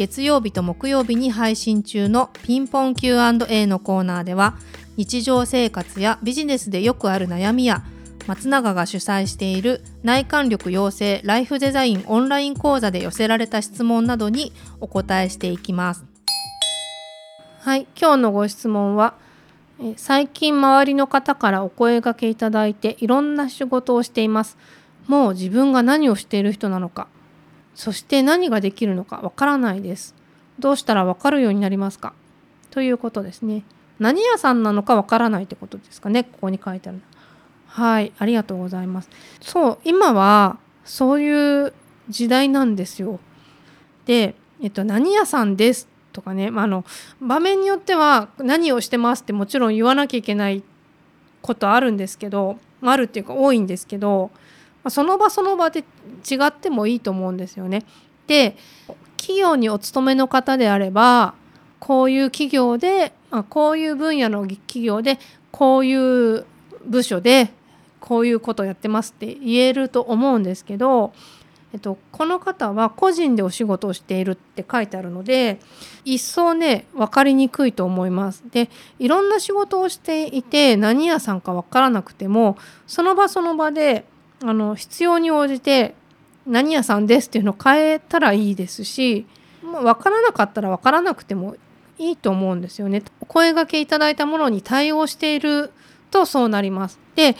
月曜日と木曜日に配信中のピンポン Q&A のコーナーでは日常生活やビジネスでよくある悩みや松永が主催している内観力養成ライフデザインオンライン講座で寄せられた質問などにお答えしていきます。はい、今日のご質問は最近周りの方からお声がけいただいていろんな仕事をしています。もう自分が何をしている人なのかそして何ができるのかわからないです。どうしたらわかるようになりますか？ということですね。何屋さんなのかわからないってことですかね？ここに書いてあるのはい、ありがとうございます。そう、今はそういう時代なんですよ。で、えっと、何屋さんですとかね、まあ、あの場面によっては何をしてますってもちろん言わなきゃいけないことあるんですけど、あるっていうか多いんですけど、その場その場で違ってもいいと思うんですよね。で企業にお勤めの方であればこういう企業で、こういう分野の企業でこういう部署でこういうことやってますって言えると思うんですけど、えっと、この方は個人でお仕事をしているって書いてあるので一層ね分かりにくいと思います。でいろんな仕事をしていて何屋さんか分からなくてもその場その場であの必要に応じて何屋さんですっていうのを変えたらいいですし、まあ、分からなかったら分からなくてもいいと思うんですよね。お声がけいただいたものに対応しているとそうなります。で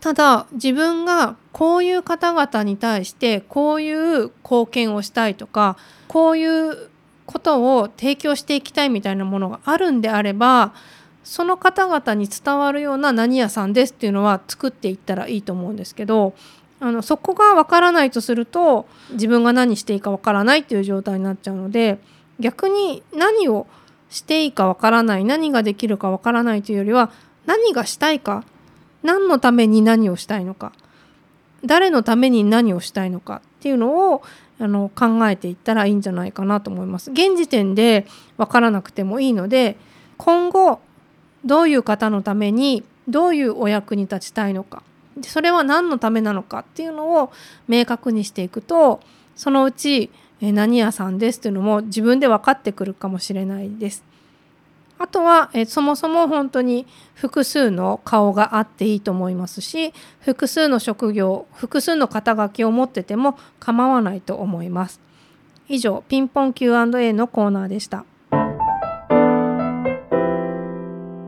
ただ自分がこういう方々に対してこういう貢献をしたいとかこういうことを提供していきたいみたいなものがあるんであればその方々に伝わるような何屋さんですっていうのは作っていったらいいと思うんですけどあのそこがわからないとすると自分が何していいかわからないっていう状態になっちゃうので逆に何をしていいかわからない何ができるかわからないというよりは何がしたいか何のために何をしたいのか誰のために何をしたいのかっていうのをあの考えていったらいいんじゃないかなと思います。現時点で分からなくてもいいので今後どういう方のためにどういうお役に立ちたいのかそれは何のためなのかっていうのを明確にしていくとそのうち何屋さんですっていうのも自分で分かってくるかもしれないです。あとはえそもそも本当に複数の顔があっていいと思いますし複数の職業複数の肩書きを持ってても構わないと思います。以上ピンポン Q&A のコーナーでした。